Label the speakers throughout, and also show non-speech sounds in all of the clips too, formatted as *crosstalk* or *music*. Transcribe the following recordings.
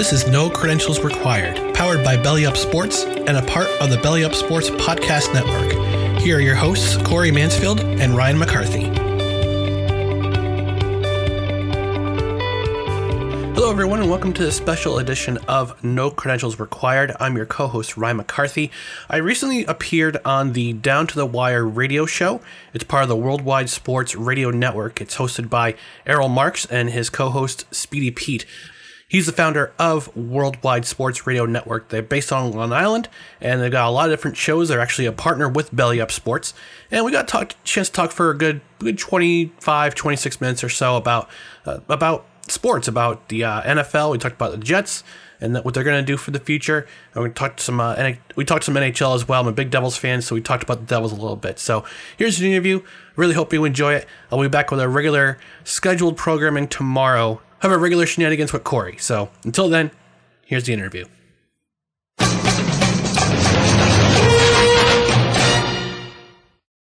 Speaker 1: This is No Credentials Required, powered by Belly Up Sports and a part of the Belly Up Sports Podcast Network. Here are your hosts, Corey Mansfield and Ryan McCarthy. Hello, everyone, and welcome to this special edition of No Credentials Required. I'm your co host, Ryan McCarthy. I recently appeared on the Down to the Wire radio show. It's part of the Worldwide Sports Radio Network. It's hosted by Errol Marks and his co host, Speedy Pete. He's the founder of Worldwide Sports Radio Network. They're based on Long Island, and they've got a lot of different shows. They're actually a partner with Belly Up Sports. And we got a chance to talk for a good, good 25, 26 minutes or so about uh, about sports, about the uh, NFL. We talked about the Jets and what they're going to do for the future. And we talked some uh, we talked some NHL as well. I'm a big Devils fan, so we talked about the Devils a little bit. So here's the interview. Really hope you enjoy it. I'll be back with our regular scheduled programming tomorrow have a regular shenanigans with Corey. So until then, here's the interview.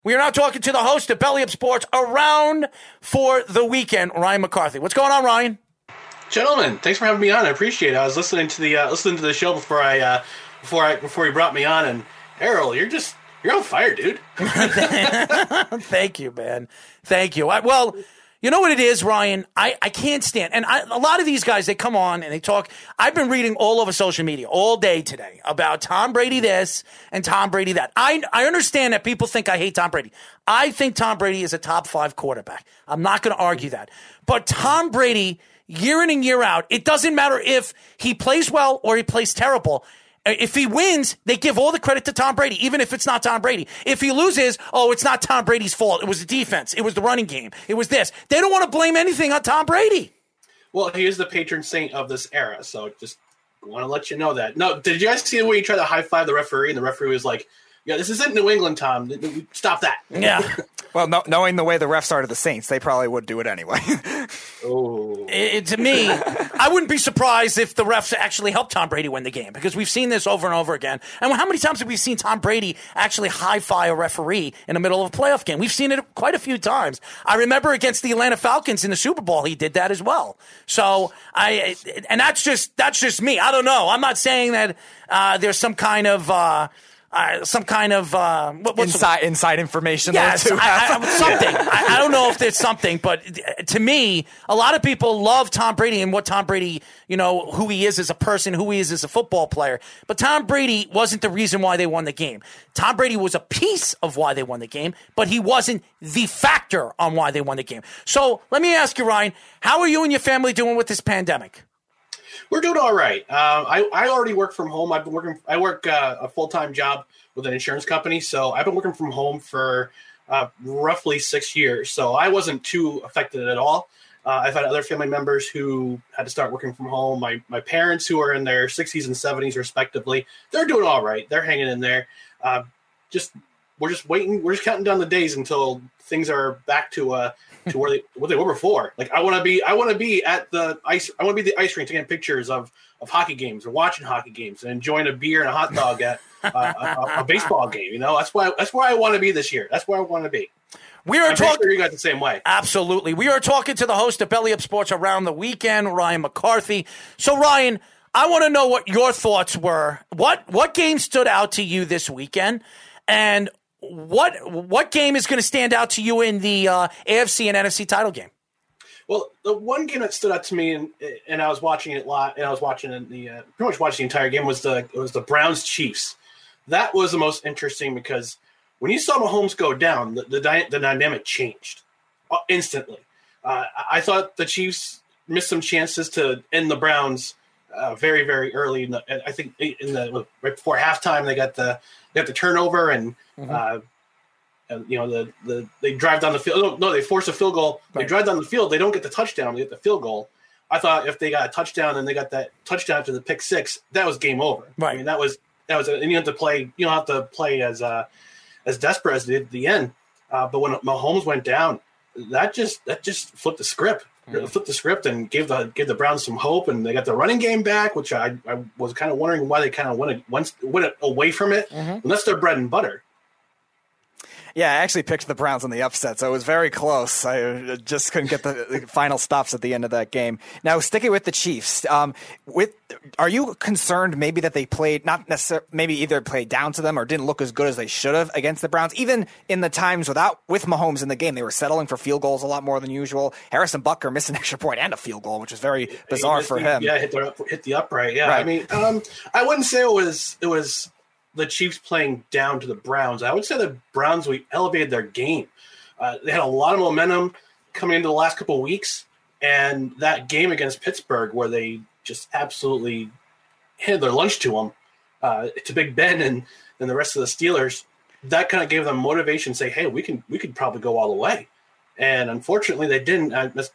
Speaker 2: We are now talking to the host of Belly Up Sports around for the weekend, Ryan McCarthy. What's going on, Ryan?
Speaker 1: Gentlemen, thanks for having me on. I appreciate it. I was listening to the uh, listening to the show before I uh, before I before you brought me on, and Errol, you're just you're on fire, dude. *laughs*
Speaker 2: Thank you, man. Thank you. I, well, you know what it is, Ryan? I, I can't stand, and I, a lot of these guys, they come on and they talk. I've been reading all over social media all day today about Tom Brady this and Tom Brady that. I, I understand that people think I hate Tom Brady. I think Tom Brady is a top five quarterback. I'm not going to argue that. But Tom Brady, year in and year out, it doesn't matter if he plays well or he plays terrible. If he wins, they give all the credit to Tom Brady, even if it's not Tom Brady. If he loses, oh, it's not Tom Brady's fault. It was the defense. It was the running game. It was this. They don't want to blame anything on Tom Brady.
Speaker 1: Well, he is the patron saint of this era, so just want to let you know that. No, did you guys see the way he tried to high five the referee, and the referee was like, "Yeah, this isn't New England, Tom. Stop that."
Speaker 2: Yeah. *laughs*
Speaker 3: well, no, knowing the way the refs are to the Saints, they probably would do it anyway. *laughs*
Speaker 1: oh.
Speaker 2: It, to me, I wouldn't be surprised if the refs actually helped Tom Brady win the game because we've seen this over and over again. And how many times have we seen Tom Brady actually high five a referee in the middle of a playoff game? We've seen it quite a few times. I remember against the Atlanta Falcons in the Super Bowl, he did that as well. So I, and that's just that's just me. I don't know. I'm not saying that uh, there's some kind of. Uh, uh, some kind of uh, what,
Speaker 3: inside the, inside information.
Speaker 2: Yes, I, I, *laughs* something. I, I, don't know if there's something, but to me, a lot of people love Tom Brady and what Tom Brady, you know, who he is as a person, who he is as a football player. But Tom Brady wasn't the reason why they won the game. Tom Brady was a piece of why they won the game, but he wasn't the factor on why they won the game. So let me ask you, Ryan, how are you and your family doing with this pandemic?
Speaker 1: We're doing all right. Um, I I already work from home. I've been working. I work uh, a full time job with an insurance company, so I've been working from home for uh, roughly six years. So I wasn't too affected at all. Uh, I've had other family members who had to start working from home. My my parents, who are in their 60s and 70s respectively, they're doing all right. They're hanging in there. Uh, just we're just waiting. We're just counting down the days until things are back to uh to where they what they were before. Like I want to be I want to be at the ice. I want to be the ice rink taking pictures of of hockey games or watching hockey games and enjoying a beer and a hot dog at uh, a, a, baseball game. You know, that's why that's where I want to be this year. That's where I want to be.
Speaker 2: We are talking.
Speaker 1: Sure you guys the same way.
Speaker 2: Absolutely. We are talking to the host of Belly Up Sports around the weekend, Ryan McCarthy. So, Ryan, I want to know what your thoughts were. What what game stood out to you this weekend, and what what game is going to stand out to you in the uh, AFC and NFC title game?
Speaker 1: Well, the one game that stood out to me, and and I was watching it live, and I was watching the uh, pretty much watching the entire game was the was the Browns Chiefs. That was the most interesting because when you saw Mahomes go down, the the, the dynamic changed uh, instantly. Uh, I thought the Chiefs missed some chances to end the Browns uh, very very early. In the, I think in the right before halftime they got the they got the turnover and. Mm-hmm. Uh, and you know the the they drive down the field. No, no they force a field goal. Right. They drive down the field. They don't get the touchdown. They get the field goal. I thought if they got a touchdown and they got that touchdown after the pick six, that was game over.
Speaker 2: Right.
Speaker 1: I mean that was that was, and you have to play. You don't have to play as uh, as desperate as they did at the end. Uh, but when Mahomes went down, that just that just flipped the script. Mm. Flipped the script and gave the gave the Browns some hope, and they got the running game back, which I, I was kind of wondering why they kind of went went went away from it. Mm-hmm. That's their bread and butter.
Speaker 3: Yeah, I actually picked the Browns on the upset, so it was very close. I just couldn't get the, final stops at the end of that game. Now, sticking with the Chiefs, um, with are you concerned maybe that they played not necessarily maybe either played down to them or didn't look as good as they should have against the Browns? Even in the times without with Mahomes in the game, they were settling for field goals a lot more than usual. Harrison Butker missed an *laughs* extra point and a field goal, which is very bizarre for him.
Speaker 1: Yeah, hit the hit the upright. Yeah, right. I mean, um, I wouldn't say it was it was the Chiefs playing down to the Browns. I would say the Browns we elevated their game. Uh, they had a lot of momentum coming into the last couple weeks, and that game against Pittsburgh, where they just absolutely handed their lunch to them, uh, to Big Ben and and the rest of the Steelers, that kind of gave them motivation. To say, hey, we can we could probably go all the way, and unfortunately they didn't. Uh, that's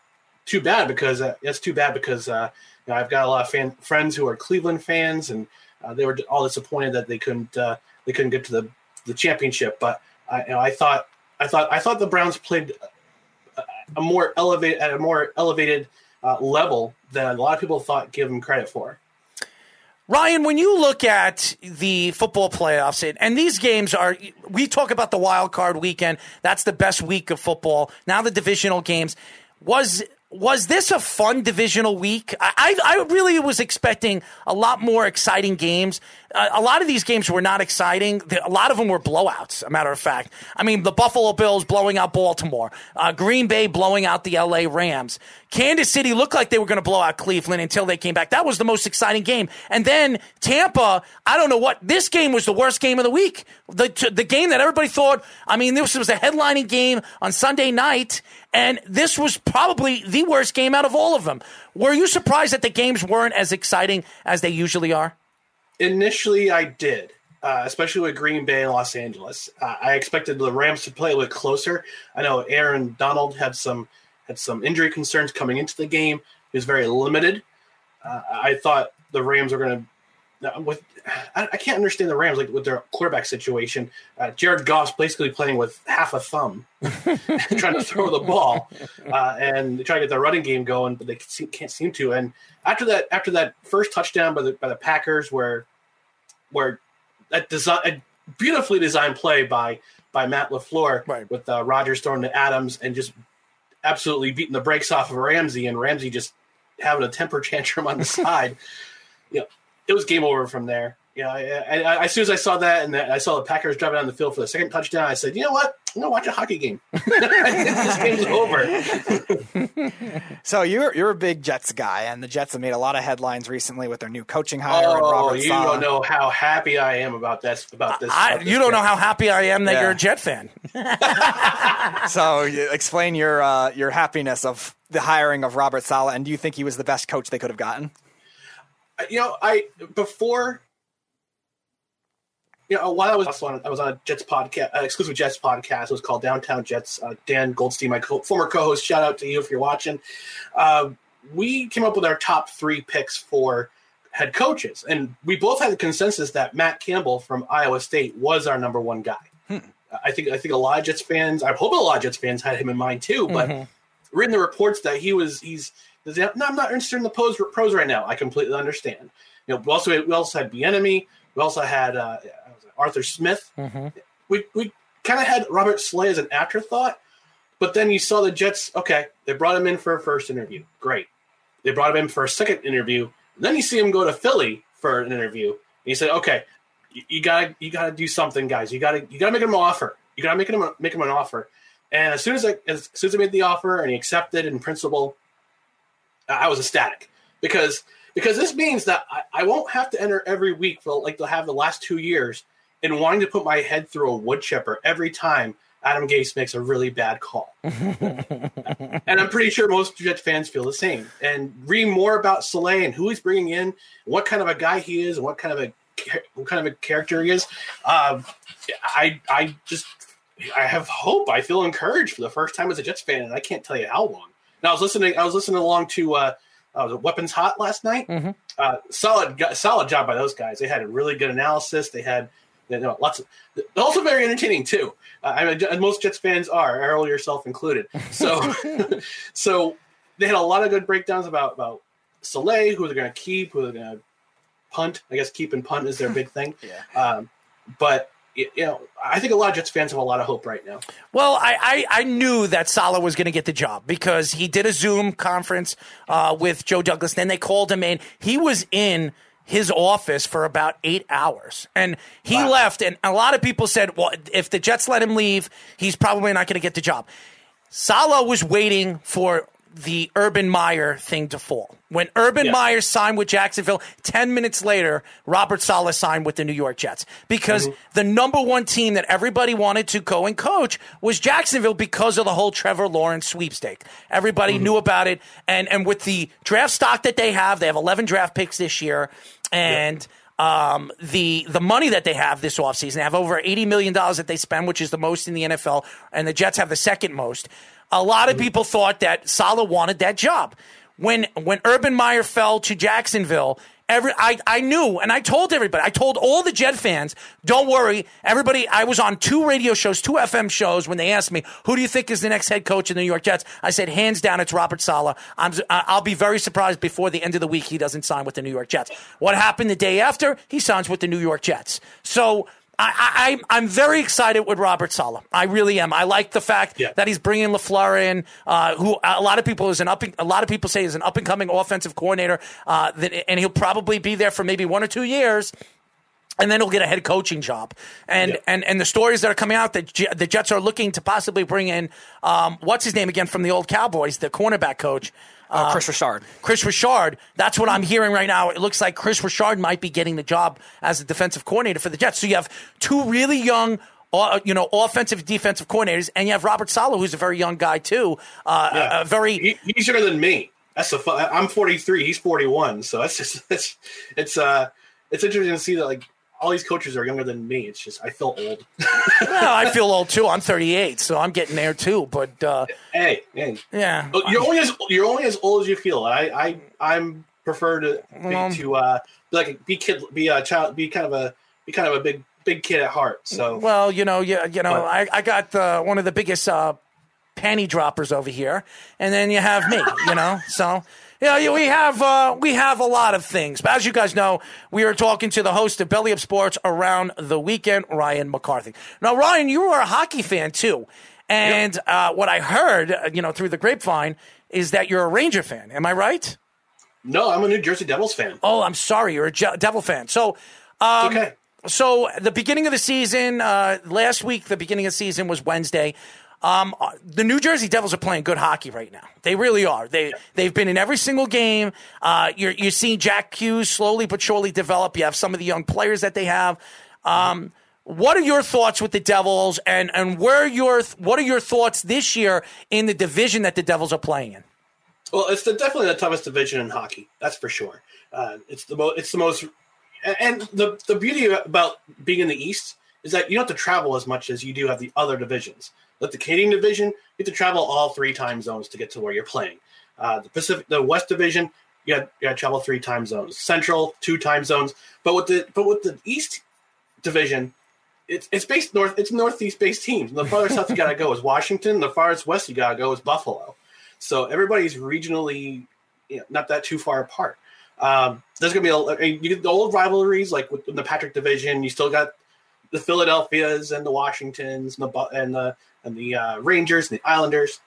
Speaker 1: too bad because uh, that's too bad because uh, you know, I've got a lot of fan, friends who are Cleveland fans and uh, they were all disappointed that they couldn't uh, they couldn't get to the the championship. But I, you know, I thought I thought I thought the Browns played a, a more elevated at a more elevated uh, level than a lot of people thought give them credit for.
Speaker 2: Ryan, when you look at the football playoffs, and, and these games are, we talk about the wild card weekend. That's the best week of football. Now the divisional games. Was was this a fun divisional week? I, I really was expecting a lot more exciting games. Uh, a lot of these games were not exciting. A lot of them were blowouts, a matter of fact. I mean, the Buffalo Bills blowing out Baltimore, uh, Green Bay blowing out the LA Rams. Kansas City looked like they were going to blow out Cleveland until they came back. That was the most exciting game. And then Tampa, I don't know what, this game was the worst game of the week. The, the game that everybody thought, I mean, this was a headlining game on Sunday night, and this was probably the worst game out of all of them. Were you surprised that the games weren't as exciting as they usually are?
Speaker 1: Initially, I did. Uh, especially with Green Bay and Los Angeles, uh, I expected the Rams to play a little closer. I know Aaron Donald had some had some injury concerns coming into the game. He was very limited. Uh, I thought the Rams were going to with I, I, can't understand the Rams like with their quarterback situation. Uh, Jared Goff's basically playing with half a thumb, *laughs* trying to throw the ball, uh, and they try to get their running game going, but they can't seem to. And after that, after that first touchdown by the by the Packers, where where that design a beautifully designed play by by Matt LaFleur
Speaker 2: right.
Speaker 1: with uh, Rodgers throwing to Adams and just absolutely beating the brakes off of Ramsey, and Ramsey just having a temper *laughs* tantrum on the *laughs* side. You know, it was game over from there. You know, I, I, I, as soon as I saw that and I saw the Packers driving down the field for the second touchdown, I said, you know what? I'm watch a hockey game. *laughs* this game's over.
Speaker 3: so you're you're a big Jets guy, and the Jets have made a lot of headlines recently with their new coaching hire.
Speaker 1: Oh,
Speaker 3: you
Speaker 1: Saleh. don't know how happy I am about this. About this.
Speaker 2: I,
Speaker 1: about this
Speaker 2: you don't know how happy I am that yeah. you're a Jet fan. *laughs*
Speaker 3: so explain your uh, your happiness of the hiring of Robert Saleh, and do you think he was the best coach they could have gotten?
Speaker 1: you know, I before, you know, while I was also on, I was on a Jets podcast, uh, exclusive Jets podcast. It was called Downtown Jets. Uh, Dan Goldstein, my co- former co-host, shout out to you if you're watching. Uh, we came up with our top three picks for head coaches, and we both had the consensus that Matt Campbell from Iowa State was our number one guy. I think I think a lot of Jets fans, I hope a lot of Jets fans had him in mind too, but
Speaker 2: Mhm.
Speaker 1: reading the reports that he was he's no, I'm not interested in the pros pros right now. I completely understand. You know, we also we also had Bieniemy. We also had uh, Arthur Smith. Mm-hmm. We we kind of had Robert Saleh as an afterthought, but then you saw the Jets. Okay, they brought him in for a first interview. Great. They brought him in for a second interview. Then you see him go to Philly for an interview. And you say, okay, you, you gotta you gotta do something, guys. You gotta you gotta make him an offer. You gotta make him a- make him an offer. And as soon as I as soon as I made the offer and he accepted in principle, I was ecstatic because because this means that I, I won't have to enter every week for like to have the last two years and wanting to put my head through a wood chipper every time Adam Gase makes a really bad call. *laughs* and I'm pretty sure most Jets fans feel the same. And read more about Saleh and who he's bringing in, what kind of a guy he is, and what kind of a what kind of a character he is, uh, I I just I have hope. I feel encouraged for the first time as a Jets fan, and I can't tell you how long. Now I was listening. I was listening along to uh, uh, was Weapons Hot last night. Uh, solid, solid job by those guys. They had a really good analysis. They had you know, lots of. They're also very entertaining too. Uh, I mean, most Jets fans are, Errol yourself included. So, *laughs* so they had a lot of good breakdowns about about Saleh, who they're going to keep, who they're going to punt. I guess keep and punt is their big thing. *laughs*
Speaker 2: yeah.
Speaker 1: Um, but you know, I think a lot of Jets fans have a lot of hope right now.
Speaker 2: Well, I, I, I knew that Salah was going to get the job because he did a Zoom conference uh, with Joe Douglas. Then they called him in. He was in his office for about eight hours and he left. And a lot of people said, well, if the Jets let him leave, he's probably not going to get the job. Salah was waiting for the Urban Meyer thing to fall. When Urban
Speaker 4: Yeah.
Speaker 2: Meyer signed with Jacksonville, 10 minutes later, Robert Salah signed with the New York Jets because mm-hmm. the number one team that everybody wanted to go and coach was Jacksonville because of the whole Trevor Lawrence sweepstake. Everybody mm-hmm. knew about it. And, and with the draft stock that they have, they have 11 draft picks this year. And um, the the money that they have this offseason, they have over $80 million that they spend, which is the most in the NFL, and the Jets have the second most. A lot of people thought that Salah wanted that job. When when Urban Meyer fell to Jacksonville, every I, I knew and I told everybody, I told all the Jet fans, don't worry. Everybody, I was on two radio shows, two FM shows when they asked me, who do you think is the next head coach of the New York Jets? I said, hands down, it's Robert Sala. I'm, uh, I'll be very surprised before the end of the week he doesn't sign with the New York Jets. What happened the day after? He signs with the New York Jets. So I, I, I'm very excited with Robert Sala. I really am. I like the fact that he's bringing LaFleur in, uh, who a lot of people is an up. A lot of people say is an up and coming offensive coordinator, uh, that, and he'll probably be there for maybe one or two years. And then he'll get a head coaching job, and and and the stories that are coming out that J- the Jets are looking to possibly bring in, um, what's his name again from the old Cowboys, the cornerback coach,
Speaker 3: Uh, Chris Richard.
Speaker 2: Chris Richard. That's what I'm hearing right now. It looks like Chris Richard might be getting the job as a defensive coordinator for the Jets. So you have two really young. Uh, you know, offensive, defensive coordinators, and you have Robert Sala, who's a very young guy too. Uh, a, a very
Speaker 1: He, he's younger than me. That's the fun. I'm 43. He's 41. So that's just *laughs* it's it's uh it's interesting to see that like all these coaches are younger than me. It's just I feel old. *laughs*
Speaker 2: well, I feel old too. I'm 38, so I'm getting there too. But uh,
Speaker 1: hey, hey,
Speaker 2: yeah,
Speaker 1: you're only as you're only as old as you feel. I I I'm prefer to be,
Speaker 2: Um,
Speaker 1: to uh be like be kid be a child be kind of a be kind of a big big kid at heart. So
Speaker 2: Well, you know, yeah, you know,
Speaker 1: But-
Speaker 2: I, I got uh, one of the biggest uh, panty droppers over here, and then you have me. You know, so. You know, we have uh, we have a lot of things, but as you guys know, we are talking to the host of Belly Up Sports around the weekend, Ryan McCarthy. Now, Ryan, you are a hockey fan too, and uh, what I heard, uh, you know, through the grapevine, is that you're a Ranger fan. Am I right?
Speaker 1: no, I'm a New Jersey Devils fan.
Speaker 2: Oh, I'm sorry. You're a Je- Devil fan. So, um,
Speaker 1: okay.
Speaker 2: So the beginning of the season, uh, last week, the beginning of the season was Wednesday. Um, uh, the New Jersey Devils are playing good hockey right now. They really are. They they've been in every single game. Uh, you're you're seeing Jack Hughes slowly but surely develop. You have some of the young players that they have. Um, what are your thoughts with the Devils, and and where your what are your thoughts this year in the division that the Devils are playing in?
Speaker 1: Well, it's the, definitely the toughest division in hockey. That's for sure. Uh, it's the most. It's the most. And the the beauty about being in the East is that you don't have to travel as much as you do have the other divisions. Like the Canadian division, you have to travel all three time zones to get to where you're playing. Uh, the Pacific, the West division, you got you got to travel three time zones. Central, two time zones. But with the but with the East division, it's it's based north. It's northeast based teams. The farthest south you gotta go is Washington. The farthest west you gotta go is Buffalo. So everybody's regionally you know, not that too far apart. Um, there's gonna be a, you get the old rivalries like with the Patrick division. You still got the Philadelphias and the Washingtons and the and the and the uh, Rangers and the Islanders,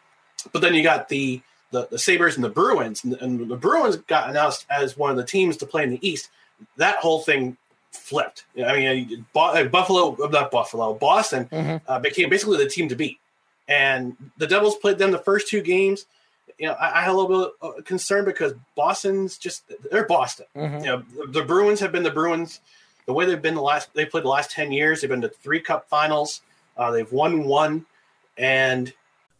Speaker 1: but then you got the the, the Sabres and the Bruins, and, and the Bruins got announced as one of the teams to play in the East. That whole thing flipped. I mean, Buffalo, not Buffalo, Boston mm-hmm. uh, became basically the team to beat, and the Devils played them the first two games. You know, I, I had a little bit of concern because Boston's just they're Boston. Mm-hmm. You know, the, the Bruins have been the Bruins the way they've been the last they played the last 10 years they've been to three cup finals uh, they've won one and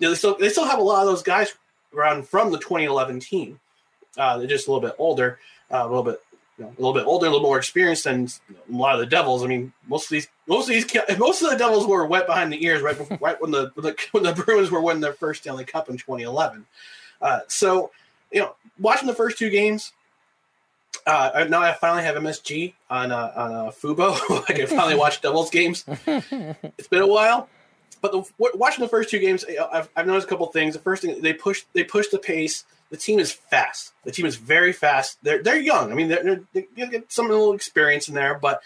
Speaker 1: You know, they still they still have a lot of those guys around from the 2011 team. Uh, they're just a little bit older, uh, a little bit you know, a little bit older, a little more experienced than you know, a lot of the Devils. I mean, most of these most of these most of the Devils were wet behind the ears right before, *laughs* right when the, when the when the Bruins were winning their first Stanley Cup in 2011. Uh, so you know, watching the first two games. Uh, now I finally have MSG on uh, on uh, Fubo. *laughs* I can finally watch Devils games. *laughs* It's been a while, but the, watching the first two games, I've, I've noticed a couple things. The first thing they push they push the pace. The team is fast. The team is very fast. They're they're young. I mean, they're, they're, they get some little experience in there, but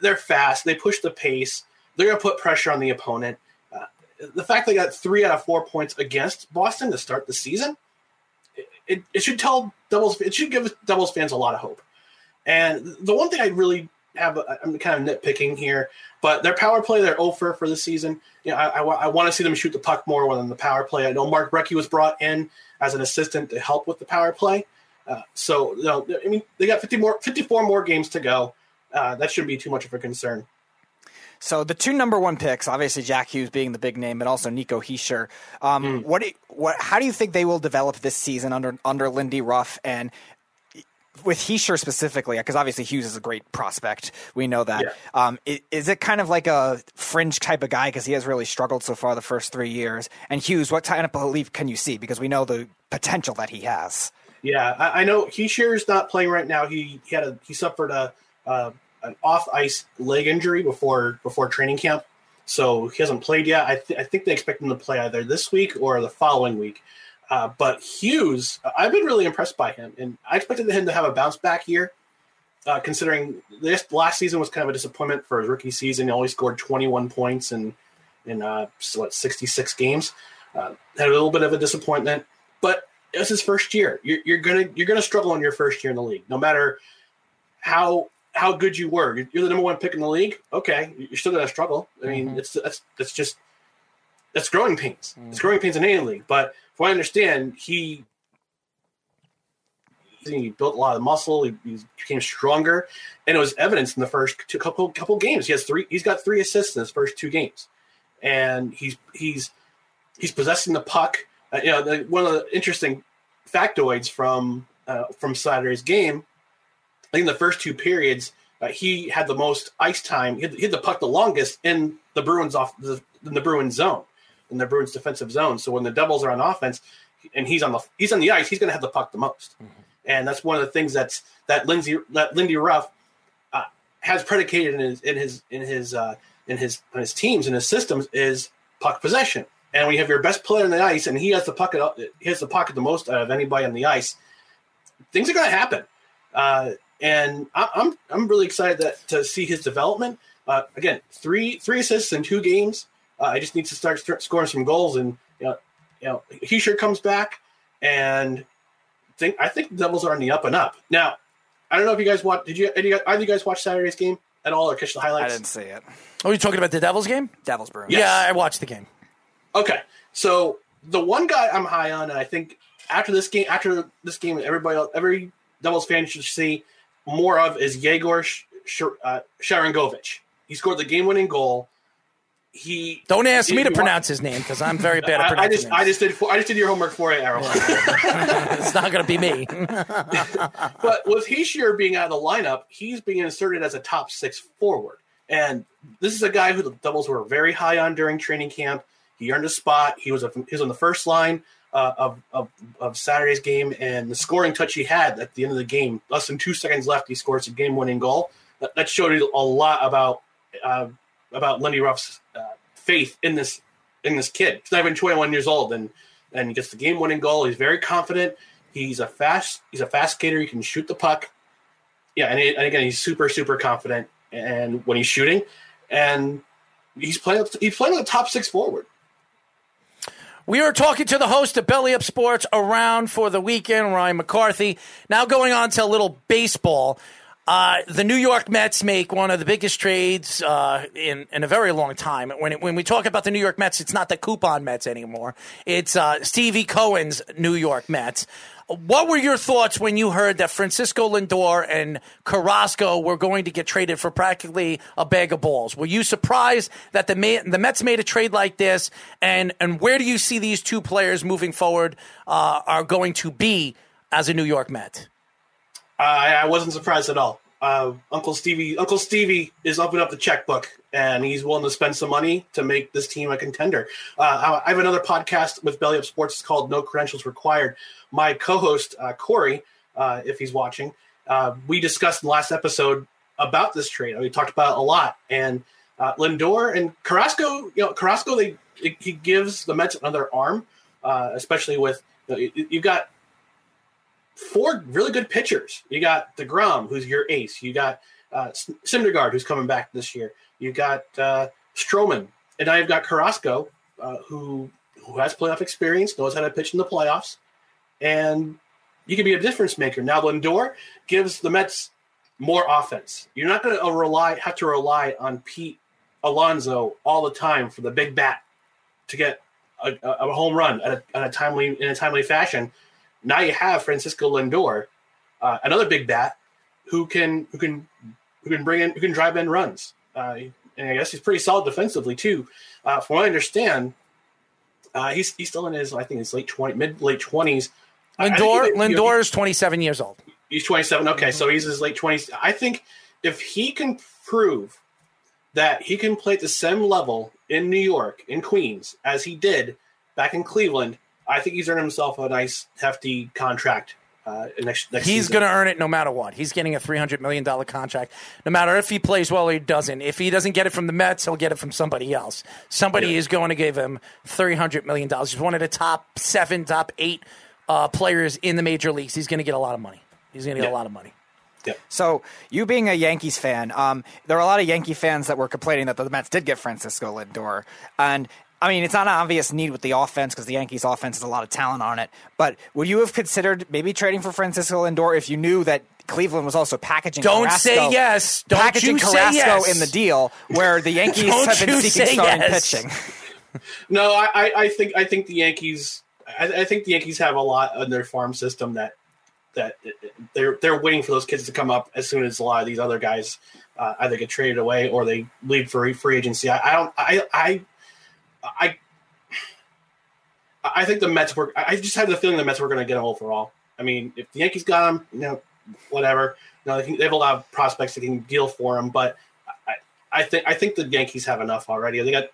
Speaker 1: they're fast. They push the pace. They're going to put pressure on the opponent. Uh, the fact they got three out of four points against Boston to start the season, it, it, it should tell doubles. It should give Devils fans a lot of hope. And the one thing I really have, I'm kind of nitpicking here, but their power play, they're over for the season. You know, I, I, I want to see them shoot the puck more than the power play. I know Mark Recchi was brought in as an assistant to help with the power play. Uh, so, you know, I mean, they got 50 more, 54 more games to go. Uh, that shouldn't be too much of a concern.
Speaker 3: So the two number one picks, obviously Jack Hughes being the big name, but also Nico Hischier. Um, mm. What, what, how do you think they will develop this season under under Lindy Ruff? And with Hischier specifically, because obviously Hughes is a great prospect. We know that. Yeah. Um, is, is, it kind of like a fringe type of guy because he has really struggled so far the first three years? And Hughes, what kind of belief can you see? Because we know the potential that he has.
Speaker 1: Yeah, I, I know Hischier is not playing right now. He, he had a he suffered a uh, an off ice leg injury before before training camp, so he hasn't played yet. I, th- I think they expect him to play either this week or the following week. Uh, but Hughes, I've been really impressed by him, and I expected him to have a bounce back year. Uh, considering this last season was kind of a disappointment for his rookie season, he only scored 21 points in in uh, what 66 games. Uh, had a little bit of a disappointment, but it was his first year. You're, you're gonna you're gonna struggle in your first year in the league, no matter how how good you were. You're the number one pick in the league. Okay, you're still gonna struggle. I mean, mm-hmm. it's that's that's just that's growing pains. Mm-hmm. It's growing pains in any league, but from what I understand, he he built a lot of muscle. He, he, became stronger, and it was evidence in the first two, couple couple games. He has three. He's got three assists in his first two games, and he's he's he's possessing the puck. Uh, you know, the, one of the interesting factoids from uh, from Saturday's game. I think in the first two periods, uh, he had the most ice time. He had, he had, the puck the longest in the Bruins off the, in the Bruins zone in the Bruins defensive zone. So when the Devils are on offense and he's on the he's on the ice, he's going to have the puck the most. Mm-hmm. And that's one of the things that's that Lindsay that Lindy Ruff uh, has predicated in his in his in his uh, in his in his teams and his systems is puck possession. And when you have your best player on the ice and he has the puck he has the pocket the most out of anybody on the ice, things are going to happen. Uh, and I, am I'm, I'm really excited that to see his development. Uh, again, three three assists in two games. Uh, I just need to start, start scoring some goals, and you know, you know, Hischier comes back, and think I think the Devils are on the up and up. Now, I don't know if you guys watch. Did you? Did you guys, either of you guys watch Saturday's game at all, or catch the highlights?
Speaker 3: I didn't see it.
Speaker 2: Are you talking about the Devils game?
Speaker 3: Devils Bruins.
Speaker 2: Yeah, I watched the game.
Speaker 1: Okay, so the one guy I'm high on, and I think after this game, after this game, everybody, else, every Devils fan should see more of is Yegor Sh- Sh- uh, Sharangovich. He scored the game-winning goal. He
Speaker 2: Don't ask me to pronounce his name because I'm very bad at
Speaker 1: I, I
Speaker 2: pronouncing
Speaker 1: just, I just did, I just did your homework for you, Errol. *laughs*
Speaker 2: it's not going to be me. *laughs* *laughs*
Speaker 1: but with Hischier being out of the lineup, he's being inserted as a top six forward. And this is a guy who the Devils were very high on during training camp. He earned a spot. He was a, he was on the first line uh, of, of of Saturday's game, and the scoring touch he had at the end of the game, less than two seconds left, he scores a game winning goal. That, that showed you a lot about uh, about Lindy Ruff's uh, faith in this in this kid. He's not even 21 years old, and and he gets the game winning goal. He's very confident. He's a fast he's a fast skater. He can shoot the puck. Yeah, and, he, and again, he's super super confident. And when he's shooting, and he's playing he's playing like a top six forward.
Speaker 2: We are talking to the host of Belly Up Sports around for the weekend, Ryan McCarthy. Now going on to a little baseball. Uh, the New York Mets make one of the biggest trades uh, in in a very long time. When it, when we talk about the New York Mets, it's not the Wilpon Mets anymore. It's uh, Stevie Cohen's New York Mets. What were your thoughts when you heard that Francisco Lindor and Carrasco were going to get traded for practically a bag of balls? Were you surprised that the the Mets made a trade like this? And and where do you see these two players moving forward uh, are going to be as a New York Met?
Speaker 1: I, I wasn't surprised at all. Uh, Uncle Stevie, Uncle Stevie is opening up the checkbook, and he's willing to spend some money to make this team a contender. Uh, I have another podcast with Belly Up Sports. It's called No Credentials Required. My co-host uh, Corey, uh, if he's watching, uh, we discussed in the last episode about this trade. We talked about it a lot, and Lindor and Carrasco. You know, Carrasco, they he gives the Mets another arm, especially with you know, you- you've got four really good pitchers. You got deGrom, who's your ace. You got uh, Syndergaard, who's coming back this year. You got uh, Stroman, and you've got Carrasco, uh, who who has playoff experience, knows how to pitch in the playoffs, and you can be a difference maker. Now Lindor gives the Mets more offense. You're not going to rely have to rely on Pete Alonso all the time for the big bat to get a, a a home run at a, at a timely in a timely fashion. Now you have Francisco Lindor, uh, another big bat, who can who can who can bring in who can drive in runs. Uh, and I guess he's pretty solid defensively too. Uh, from what I understand, uh, he's he's still in his I think his late twenty mid late twenties.
Speaker 2: Lindor Lindor is 27 years old.
Speaker 1: He's 27. Okay, so he's his late 20s. I think if he can prove that he can play at the same level in New York, in Queens, as he did back in Cleveland, I think he's earned himself a nice, hefty contract uh, next, next
Speaker 2: He's going to earn it no matter what. He's getting a $300 million contract, no matter if he plays well or he doesn't. If he doesn't get it from the Mets, he'll get it from somebody else. Somebody is going to give him $300 million. He's one of the top seven, top eight uh, players in the major leagues. He's going to get a lot of money. He's going to get a lot of money.
Speaker 3: So, you being a Yankees fan, um, there are a lot of Yankee fans that were complaining that the Mets did get Francisco Lindor. And, I mean, it's not an obvious need with the offense because the Yankees' offense has a lot of talent on it. But would you have considered maybe trading for Francisco Lindor if you knew that Cleveland was also packaging
Speaker 2: Don't
Speaker 3: Carrasco,
Speaker 2: say yes. Don't
Speaker 3: packaging
Speaker 2: you say
Speaker 3: Carrasco
Speaker 2: yes.
Speaker 3: in the deal where the *laughs* Yankees have been seeking starting
Speaker 2: yes.
Speaker 3: pitching? *laughs*
Speaker 1: No, I, I, I think I think the Yankees. I, I think the Yankees have a lot in their farm system that that they're they're waiting for those kids to come up as soon as a lot of these other guys uh, either get traded away or they leave for free agency. I, I don't. I I I I think the Mets were. I just had the feeling the Mets were going to get him overall. I mean, if the Yankees got him, you know, whatever. You know, they, can, they have a lot of prospects that can deal for him, but I, I think I think the Yankees have enough already. They got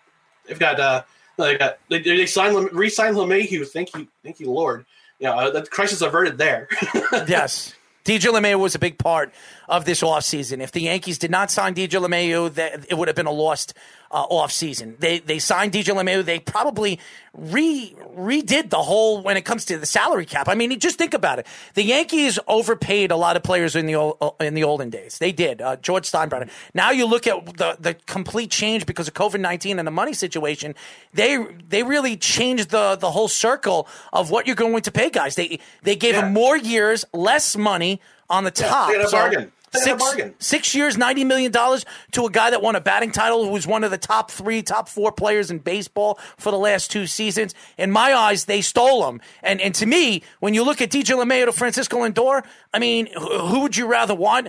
Speaker 1: they've got uh they got they, they signed re-signed LeMahieu. Thank you, thank you, Lord. You know, uh, the crisis averted there. *laughs*
Speaker 2: yes. DJ LeMahieu was a big part of this offseason. If the Yankees did not sign DJ LeMahieu, that it would have been a lost uh, off season. They they signed DJ LeMahieu. They probably re redid the whole when it comes to the salary cap. I mean, just think about it. The Yankees overpaid a lot of players in the old, uh, in the olden days. They did. Uh, George Steinbrenner. Now you look at the the complete change because of COVID nineteen and the money situation. They they really changed the the whole circle of what you're going to pay guys. They they gave them more years, less money on the
Speaker 1: Yeah,
Speaker 2: top.
Speaker 1: they had a bargain. A
Speaker 2: Six, six years, ninety million dollars to a guy that won a batting title, who was one of the top three, top four players in baseball for the last two seasons. In my eyes, they stole him. And and to me, when you look at DJ LeMahieu to Francisco Lindor, I mean, who, who would you rather want?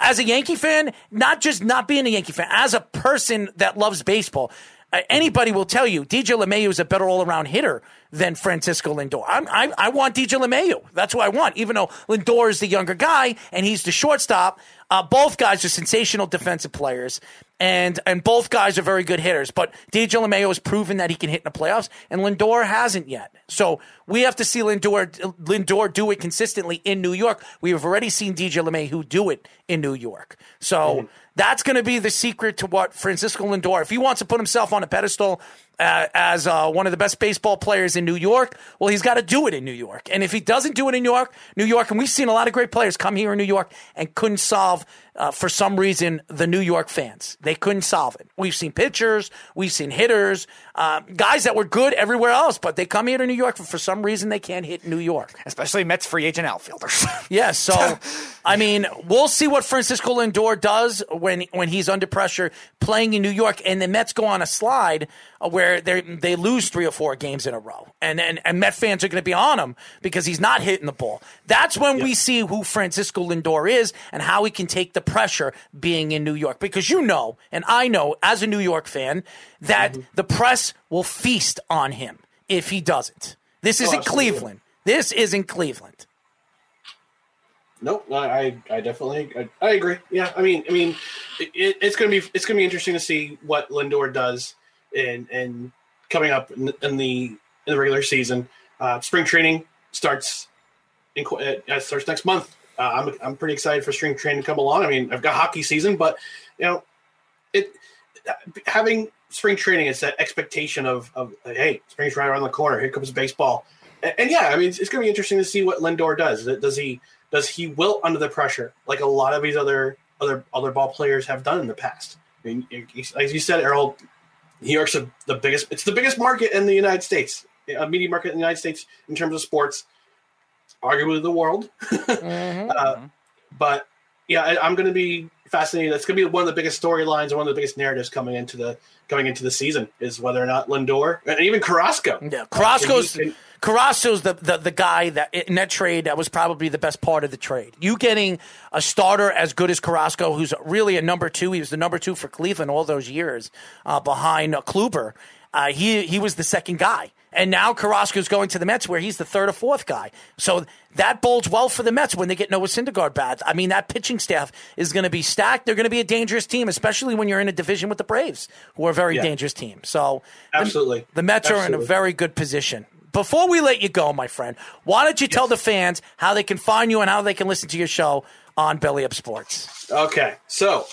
Speaker 2: As a Yankee fan, not just not being a Yankee fan, as a person that loves baseball, anybody will tell you DJ LeMahieu is a better all around hitter than Francisco Lindor. I'm, I, I want DJ LeMahieu. That's what I want, even though Lindor is the younger guy and he's the shortstop. Uh, both guys are sensational defensive players, and and both guys are very good hitters. But DJ LeMahieu has proven that he can hit in the playoffs, and Lindor hasn't yet. So we have to see Lindor Lindor do it consistently in New York. We have already seen DJ LeMahieu do it in New York. So. That's going to be the secret to what Francisco Lindor, if he wants to put himself on a pedestal uh, as uh, one of the best baseball players in New York, well, he's got to do it in New York. And if he doesn't do it in New York, New York, and we've seen a lot of great players come here in New York and couldn't solve, uh, for some reason, the New York fans. They couldn't solve it. We've seen pitchers, we've seen hitters, uh, guys that were good everywhere else, but they come here to New York for, for some reason they can't hit New York.
Speaker 3: Especially Mets free agent outfielders. *laughs*
Speaker 2: Yeah, so I mean, we'll see what Francisco Lindor does when when he's under pressure playing in New York, and the Mets go on a slide where they they lose three or four games in a row, and and, and Met fans are going to be on him because he's not hitting the ball. That's when we see who Francisco Lindor is and how he can take the pressure being in New York, because you know, and I know as a New York fan that mm-hmm. the press will feast on him if he doesn't. This
Speaker 1: Oh,
Speaker 2: isn't. Cleveland. This isn't Cleveland.
Speaker 1: Nope, I, I I definitely I, I agree. Yeah, I mean, I mean, it, it's gonna be it's gonna be interesting to see what Lindor does in and coming up in, in the in the regular season. Uh, spring training starts in uh, starts next month. Uh, I'm I'm pretty excited for spring training to come along. I mean, I've got hockey season, but you know, it having spring training is that expectation of of hey, spring's right around the corner. Here comes baseball, and, and yeah, I mean, it's, it's going to be interesting to see what Lindor does. Does he does he wilt under the pressure like a lot of these other other other ball players have done in the past? I mean, as you said, Errol, New York's a, the biggest. It's the biggest market in the United States, a media market in the United States in terms of sports, arguably the world. *laughs* Uh, but yeah, I, I'm going to be fascinated. That's going to be one of the biggest storylines and one of the biggest narratives coming into the coming into the season is whether or not Lindor and even Carrasco.
Speaker 2: Yeah, Carrasco's
Speaker 1: Can he-
Speaker 2: Carrasco's the, the the guy that in that trade that was probably the best part of the trade. You getting a starter as good as Carrasco, who's really a number two. He was the number two for Cleveland all those years uh, behind uh, Kluber. Uh, he he was the second guy, and now Carrasco's going to the Mets where he's the third or fourth guy. So that bodes well for the Mets when they get Noah Syndergaard back. I mean, that pitching staff is going to be stacked. They're going to be a dangerous team, especially when you're in a division with the Braves, who are a very
Speaker 1: Yeah.
Speaker 2: dangerous team. So
Speaker 1: Absolutely.
Speaker 2: the Mets are in a very good position. Before we let you go, my friend, why don't you tell the fans how they can find you and how they can listen to your show on Belly Up Sports?
Speaker 1: Okay, so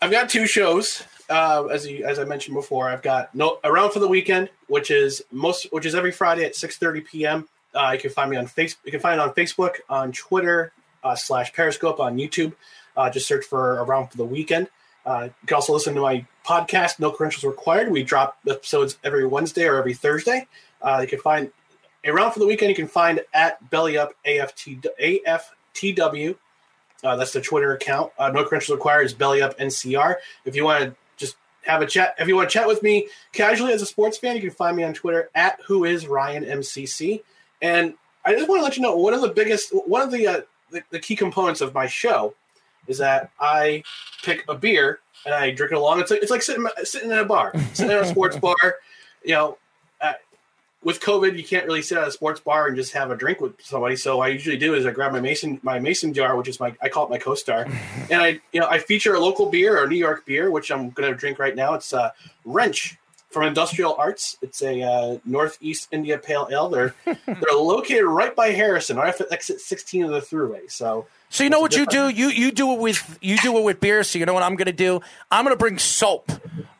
Speaker 1: I've got two shows. Uh, as you, as I mentioned before, I've got no around for the weekend, which is most which is every Friday at six thirty p.m. Uh, you can find me on face. You can find it on Facebook, on Twitter, uh, slash Periscope, on YouTube. Uh, just search for around for the weekend. Uh, you can also listen to my podcast, No Credentials Required. We drop episodes every Wednesday or every Thursday. Uh, you can find around for the weekend. You can find at Belly Up AFT, AFTW. Uh, that's the Twitter account. Uh, no credentials required is Belly Up NCR. If you want to just have a chat, if you want to chat with me casually as a sports fan, you can find me on Twitter at Who Is Ryan MCC. And I just want to let you know one of the biggest, one of the, uh, the the key components of my show is that I pick a beer and I drink it along. It's like it's like sitting sitting in a bar, sitting in a sports *laughs* bar. You know, with COVID, you can't really sit at a sports bar and just have a drink with somebody. So I usually do is I grab my mason my mason jar, which is my I call it my co-star, *laughs* and I you know I feature a local beer or New York beer, which I'm going to drink right now. It's uh, Wrench from Industrial Arts. It's a uh, Northeast India Pale Ale. They're *laughs* they're located right by Harriman, right at exit 16 of the Thruway. So
Speaker 2: So you know what you do? You you do it with you do it with beer. So you know what I'm going to do? I'm going to bring soap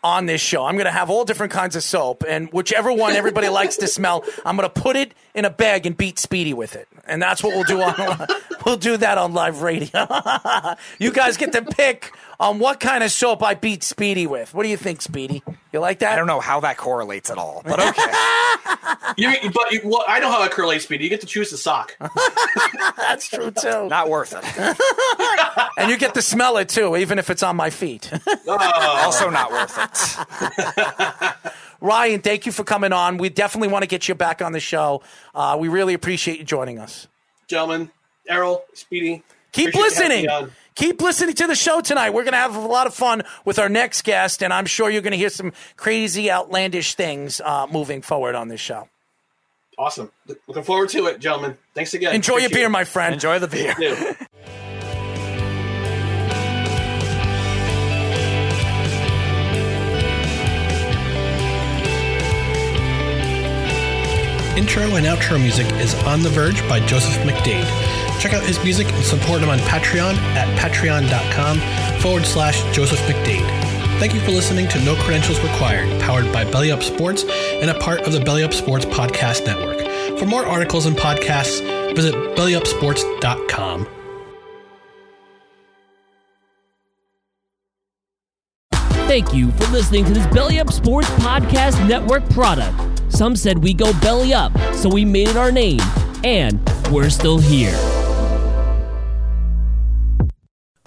Speaker 2: on this show. I'm going to have all different kinds of soap, and whichever one everybody *laughs* likes to smell, I'm going to put it in a bag and beat Speedy with it. And that's what we'll do on *laughs* we'll do that on live radio. *laughs* you guys get to pick on what kind of soap I beat Speedy with. What do you think, Speedy? You like that?
Speaker 3: I don't know how that correlates at all, but okay. *laughs*
Speaker 1: You, but you, well, I know how it correlates, Speedy. You get to choose the sock. *laughs*
Speaker 2: That's true too.
Speaker 3: Not worth it. *laughs*
Speaker 2: and you get to smell it too, even if it's on my feet.
Speaker 3: Also not worth it.
Speaker 2: Ryan, thank you for coming on. We definitely want to get you back on the show. Uh, we really appreciate you joining us.
Speaker 1: Gentlemen, Errol, Speedy.
Speaker 2: Keep
Speaker 1: appreciate you
Speaker 2: listening.
Speaker 1: Me on.
Speaker 2: Keep listening to the show tonight. We're going to have a lot of fun with our next guest, and I'm sure you're going to hear some crazy, outlandish things uh, moving forward on this show.
Speaker 1: Awesome. Looking forward to it, gentlemen. Thanks again.
Speaker 2: Enjoy your beer,
Speaker 1: it.
Speaker 2: my friend.
Speaker 3: Enjoy the beer.
Speaker 5: Intro and outro music is On the Verge by Joseph McDade. Check out his music and support him on Patreon at patreon.com forward slash Joseph McDade. Thank you for listening to No Credentials Required, powered by Belly Up Sports and a part of the Belly Up Sports Podcast Network. For more articles and podcasts, visit bellyupsports.com.
Speaker 6: Thank you for listening to this Belly Up Sports Podcast Network product. Some said we go belly up, so we made it our name, and we're still here.